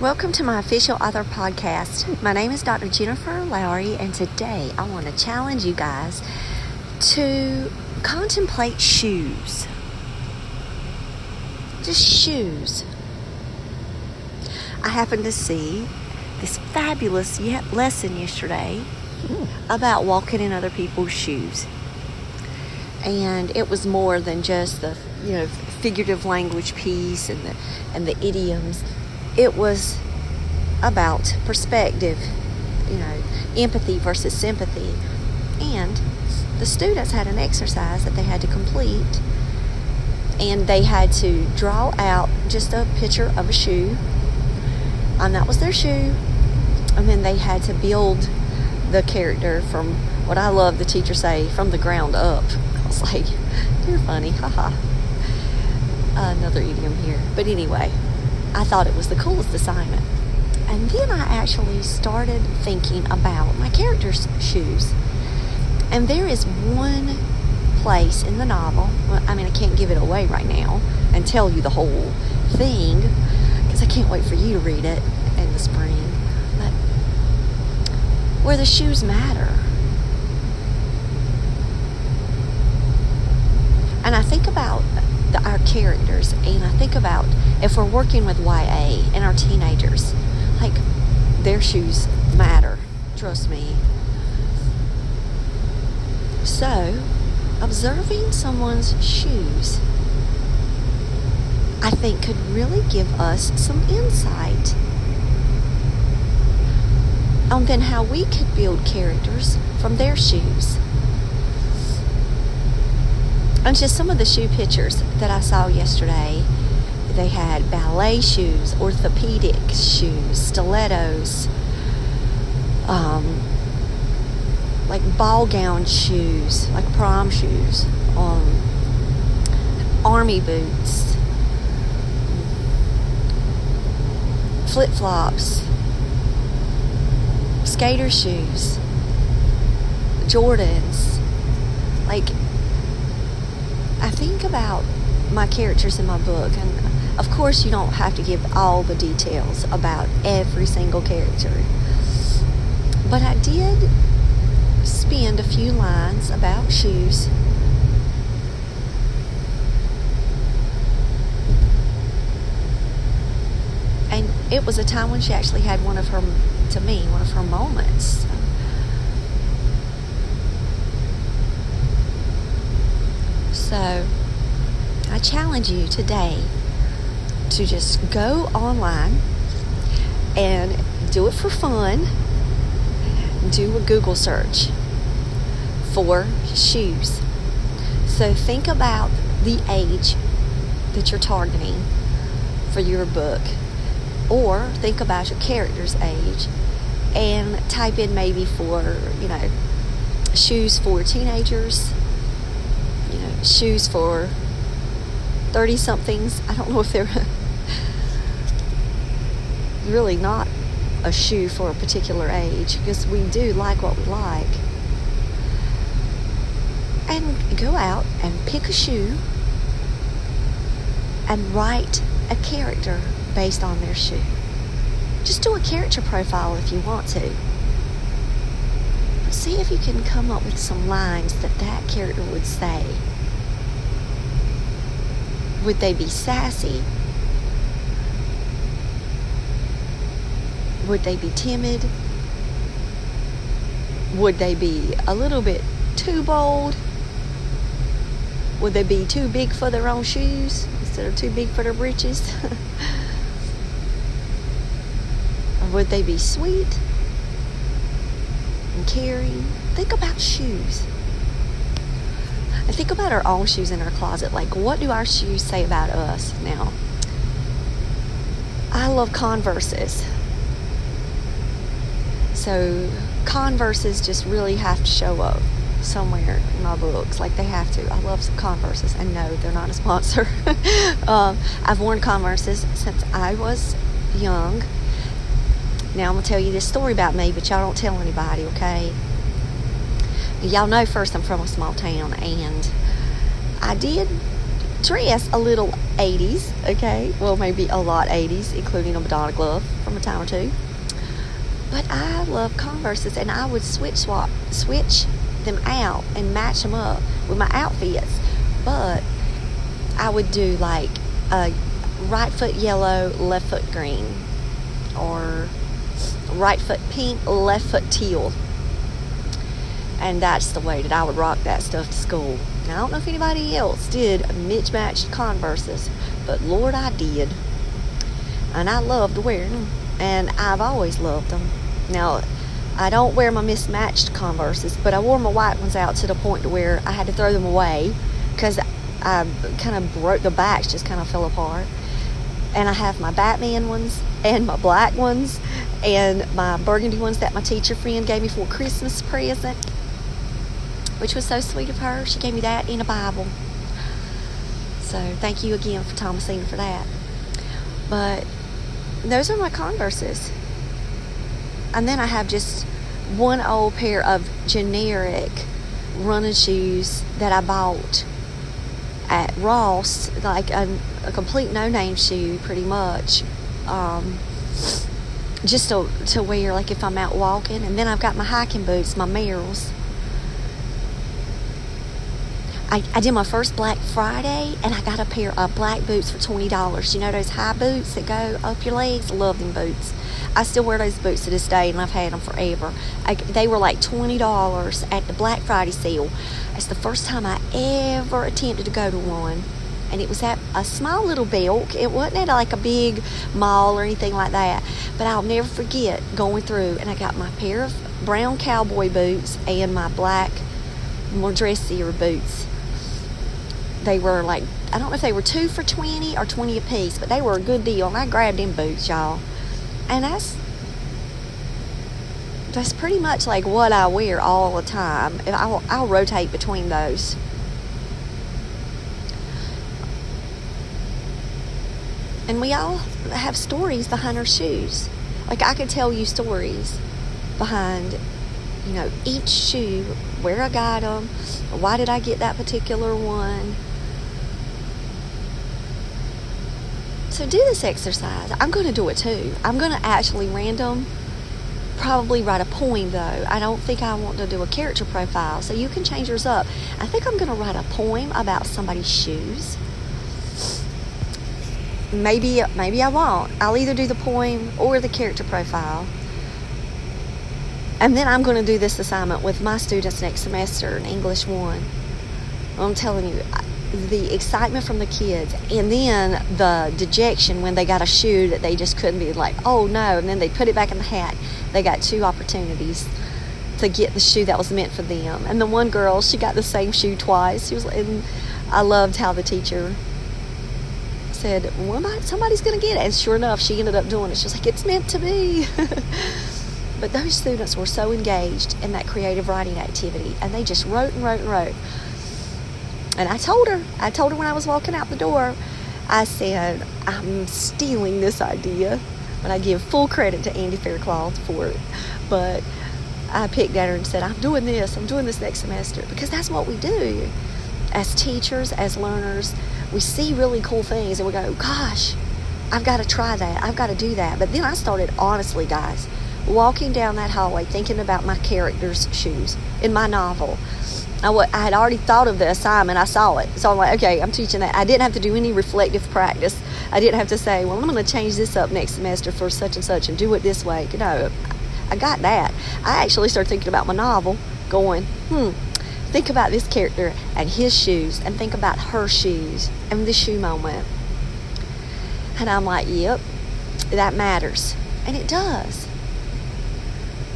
Welcome to my official author podcast. My name is Dr. Jennifer Lowry, and today I want to challenge you guys to contemplate shoes. Just shoes. I happened to see this fabulous lesson yesterday hmm. about walking in other people's shoes. And it was more than just the, you know, figurative language piece and the and the idioms it was about perspective, you know, empathy versus sympathy. And the students had an exercise that they had to complete, and they had to draw out just a picture of a shoe, and that was their shoe. And then they had to build the character from what I love the teacher say from the ground up. I was like, you're funny, haha. Another idiom here. But anyway, I thought it was the coolest assignment. And then I actually started thinking about my character's shoes. And there is one place in the novel, well, I mean, I can't give it away right now and tell you the whole thing because I can't wait for you to read it in the spring. But where the shoes matter. And I think about characters and I think about if we're working with YA and our teenagers, like their shoes matter, trust me. So, observing someone's shoes, I think, could really give us some insight on then how we could build characters from their shoes. And just some of the shoe pictures that I saw yesterday they had ballet shoes, orthopedic shoes, stilettos, um, like ball gown shoes, like prom shoes, um, army boots, flip flops, skater shoes, Jordans. Like, I think about my characters in my book and of course, you don't have to give all the details about every single character. But I did spend a few lines about shoes. And it was a time when she actually had one of her, to me, one of her moments. So, I challenge you today to just go online and do it for fun. Do a Google search for shoes. So think about the age that you're targeting for your book, or think about your character's age and type in maybe for, you know, shoes for teenagers, shoes for 30 somethings. I don't know if they're really not a shoe for a particular age because we do like what we like. And go out and pick a shoe and write a character based on their shoe. Just do a character profile if you want to. But see if you can come up with some lines that that character would say. Would they be sassy? Would they be timid? Would they be a little bit too bold? Would they be too big for their own shoes instead of too big for their breeches? would they be sweet and caring? Think about shoes. And think about our own shoes in our closet. Like, what do our shoes say about us now? I love Converses. So Converses just really have to show up somewhere in my books. Like they have to. I love some Converses. And no, they're not a sponsor. um, I've worn Converses since I was young. Now I'm gonna tell you this story about me, but y'all don't tell anybody, okay? Y'all know first I'm from a small town, and I did dress a little 80s, okay? Well, maybe a lot 80s, including a Madonna glove from a time or two. But I love Converses, and I would switch swap, switch them out and match them up with my outfits. But I would do like a right foot yellow, left foot green, or right foot pink, left foot teal. And that's the way that I would rock that stuff to school. Now, I don't know if anybody else did mismatched Converses, but Lord, I did. And I loved wearing them, and I've always loved them. Now, I don't wear my mismatched Converses, but I wore my white ones out to the point to where I had to throw them away because I kind of broke the backs, just kind of fell apart. And I have my Batman ones and my black ones and my burgundy ones that my teacher friend gave me for Christmas present, which was so sweet of her. She gave me that in a Bible. So thank you again for Thomasina for that. But those are my Converses. And then I have just one old pair of generic running shoes that I bought at Ross, like a, a complete no name shoe, pretty much. Um, just to, to wear, like if I'm out walking. And then I've got my hiking boots, my Merrells. I, I did my first Black Friday and I got a pair of black boots for $20. You know those high boots that go up your legs? Love them boots. I still wear those boots to this day, and I've had them forever. I, they were like twenty dollars at the Black Friday sale. It's the first time I ever attempted to go to one, and it was at a small little Belk. It wasn't at like a big mall or anything like that. But I'll never forget going through, and I got my pair of brown cowboy boots and my black, more dressier boots. They were like I don't know if they were two for twenty or twenty a piece, but they were a good deal, and I grabbed them boots, y'all and that's that's pretty much like what I wear all the time. I'll, I'll rotate between those. And we all have stories behind our shoes. Like I could tell you stories behind, you know, each shoe, where I got them, why did I get that particular one So do this exercise. I'm going to do it too. I'm going to actually random probably write a poem though. I don't think I want to do a character profile, so you can change yours up. I think I'm going to write a poem about somebody's shoes. Maybe maybe I won't. I'll either do the poem or the character profile. And then I'm going to do this assignment with my students next semester in English 1. I'm telling you, the excitement from the kids and then the dejection when they got a shoe that they just couldn't be like, oh no, and then they put it back in the hat. They got two opportunities to get the shoe that was meant for them. And the one girl, she got the same shoe twice. She was, and I loved how the teacher said, well, somebody's going to get it. And sure enough, she ended up doing it. She was like, it's meant to be. but those students were so engaged in that creative writing activity, and they just wrote and wrote and wrote. And I told her, I told her when I was walking out the door, I said, I'm stealing this idea. But I give full credit to Andy Faircloth for it. But I picked at her and said, I'm doing this, I'm doing this next semester. Because that's what we do. As teachers, as learners, we see really cool things and we go, gosh, I've got to try that. I've got to do that. But then I started, honestly, guys, walking down that hallway thinking about my character's shoes in my novel. I, w- I had already thought of the assignment. I saw it. So I'm like, okay, I'm teaching that. I didn't have to do any reflective practice. I didn't have to say, well, I'm going to change this up next semester for such and such and do it this way. You know, I got that. I actually started thinking about my novel, going, hmm, think about this character and his shoes, and think about her shoes and the shoe moment. And I'm like, yep, that matters. And it does.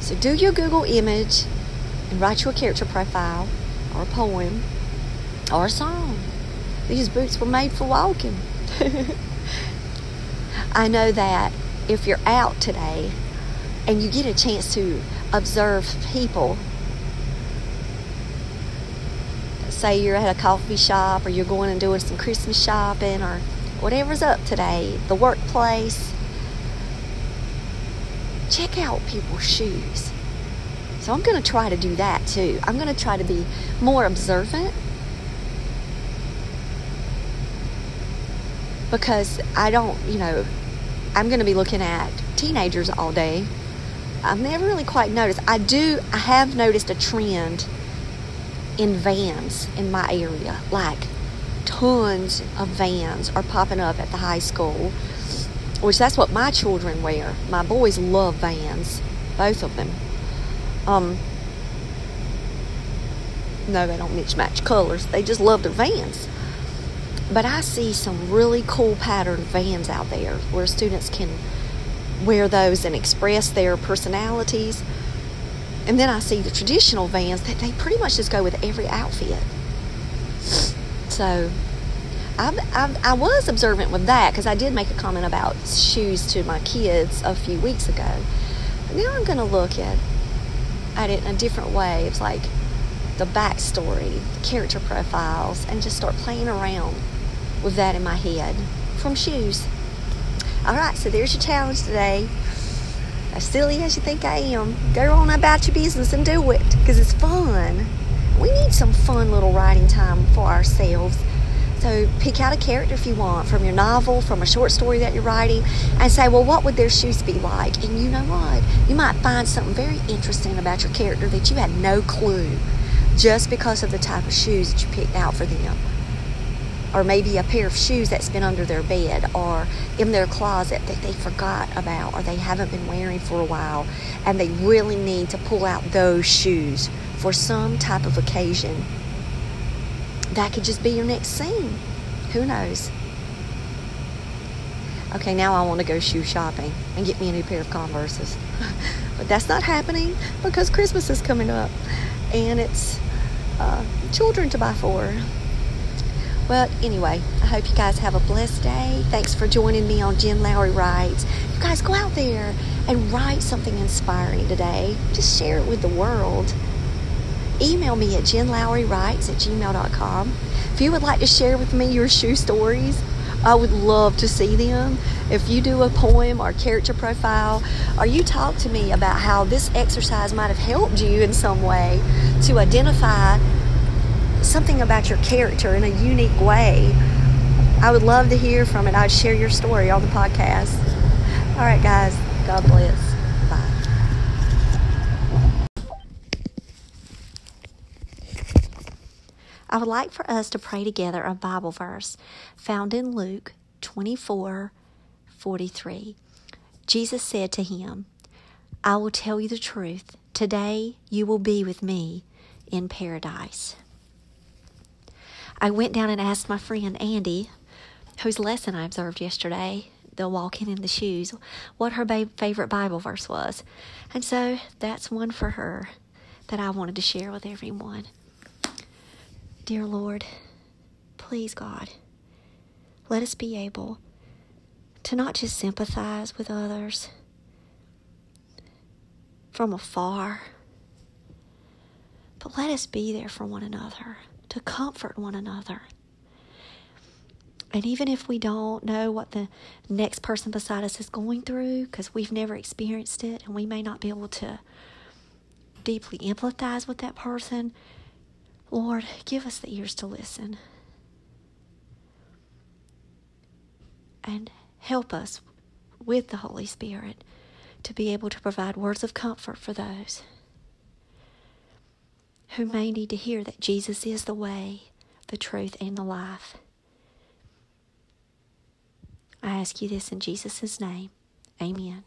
So do your Google image and write you a character profile or a poem or a song. These boots were made for walking. I know that if you're out today and you get a chance to observe people, say you're at a coffee shop or you're going and doing some Christmas shopping or whatever's up today, the workplace, check out people's shoes. So I'm going to try to do that too. I'm going to try to be more observant because I don't, you know, I'm going to be looking at teenagers all day. I've never really quite noticed. I do, I have noticed a trend in vans in my area. Like tons of vans are popping up at the high school, which that's what my children wear. My boys love vans, both of them. Um, no, they don't mix match colors. They just love their vans. But I see some really cool pattern vans out there where students can wear those and express their personalities. And then I see the traditional vans that they pretty much just go with every outfit. So I've, I've, i was observant with that because I did make a comment about shoes to my kids a few weeks ago. But now I'm going to look at, at it in a different way. It's like the backstory, the character profiles, and just start playing around with that in my head from shoes. All right, so there's your challenge today. As silly as you think I am, go on about your business and do it because it's fun. We need some fun little writing time for ourselves. So pick out a character if you want from your novel, from a short story that you're writing, and say, well, what would their shoes be like? And you know what? You might find something very interesting about your character that you had no clue just because of the type of shoes that you picked out for them. Or maybe a pair of shoes that's been under their bed or in their closet that they forgot about or they haven't been wearing for a while and they really need to pull out those shoes for some type of occasion. That could just be your next scene. Who knows? Okay, now I want to go shoe shopping and get me a new pair of Converses. but that's not happening because Christmas is coming up and it's uh, children to buy for. Well, anyway, I hope you guys have a blessed day. Thanks for joining me on Jen Lowry Writes. You guys go out there and write something inspiring today. Just share it with the world. Email me at jenlowrywrites at gmail.com. If you would like to share with me your shoe stories, I would love to see them. If you do a poem or character profile, or you talk to me about how this exercise might have helped you in some way to identify something about your character in a unique way, I would love to hear from it. I'd share your story on the podcast. All right, guys. God bless. I would like for us to pray together a Bible verse found in Luke 24 43. Jesus said to him, I will tell you the truth. Today you will be with me in paradise. I went down and asked my friend Andy, whose lesson I observed yesterday, the walking in the shoes, what her ba- favorite Bible verse was. And so that's one for her that I wanted to share with everyone. Dear Lord, please, God, let us be able to not just sympathize with others from afar, but let us be there for one another to comfort one another. And even if we don't know what the next person beside us is going through, because we've never experienced it and we may not be able to deeply empathize with that person, Lord, give us the ears to listen. And help us with the Holy Spirit to be able to provide words of comfort for those who may need to hear that Jesus is the way, the truth, and the life. I ask you this in Jesus' name. Amen.